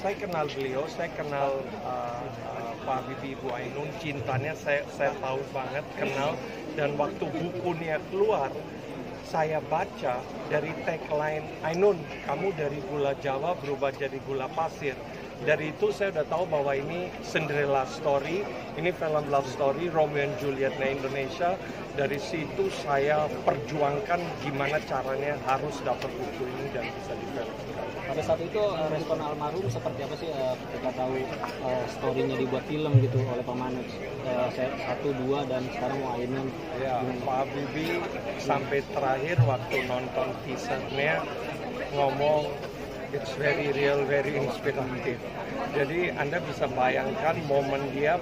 saya kenal beliau, saya kenal uh, uh, Pak Habibie Ibu Ainun, cintanya saya, saya tahu banget, kenal. Dan waktu bukunya keluar, saya baca dari tagline Ainun, kamu dari gula Jawa berubah jadi gula pasir. Dari itu saya udah tahu bahwa ini Cinderella story, ini film love story Romeo and Julietnya Indonesia. Dari situ saya perjuangkan gimana caranya harus dapat buku ini dan bisa difilmkan. Pada saat itu eh, respon almarhum seperti apa sih eh, ketika tahu eh, story-nya dibuat film gitu oleh Pak saya satu dua dan sekarang mau. Ya, Pak Habibie sampai terakhir waktu nonton teasernya ngomong it's very real, very inspiratif. Jadi Anda bisa bayangkan momen dia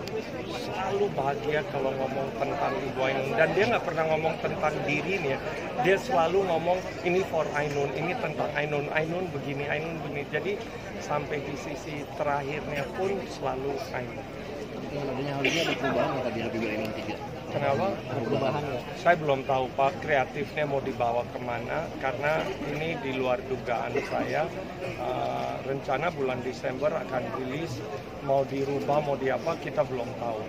selalu bahagia kalau ngomong tentang Ibu Ainun. Dan dia nggak pernah ngomong tentang dirinya. Dia selalu ngomong ini for Ainun, ini tentang Ainun, Ainun begini, Ainun begini. Jadi sampai di sisi terakhirnya pun selalu Ainun. Dengan hal ini ada perubahan tadi lebih baik tiga? Kenapa? Perubahan ya? Saya belum tahu Pak kreatifnya mau dibawa ke mana karena ini di luar dugaan saya. Uh, rencana bulan Desember akan rilis mau dirubah mau diapa kita belum tahu.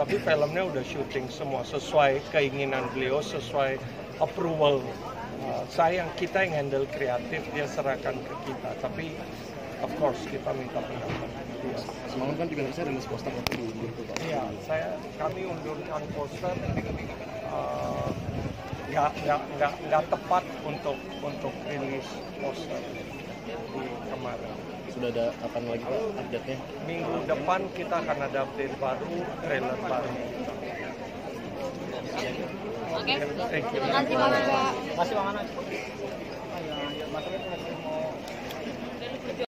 Tapi filmnya udah syuting semua sesuai keinginan beliau sesuai approval. Uh, saya kita yang handle kreatif dia serahkan ke kita. Tapi of course kita minta pendapat dia. Semalam kan juga saya rilis poster waktu diundur tuh Pak. Iya, saya kami undurkan poster eh, nggak nggak nggak nggak tepat untuk untuk rilis poster di kemarin. Sudah ada kapan lagi Pak update-nya? Minggu depan kita akan ada update baru, trailer baru. Oke. Thank you. Terima kasih Pak Mangga. Masih Pak Manoj.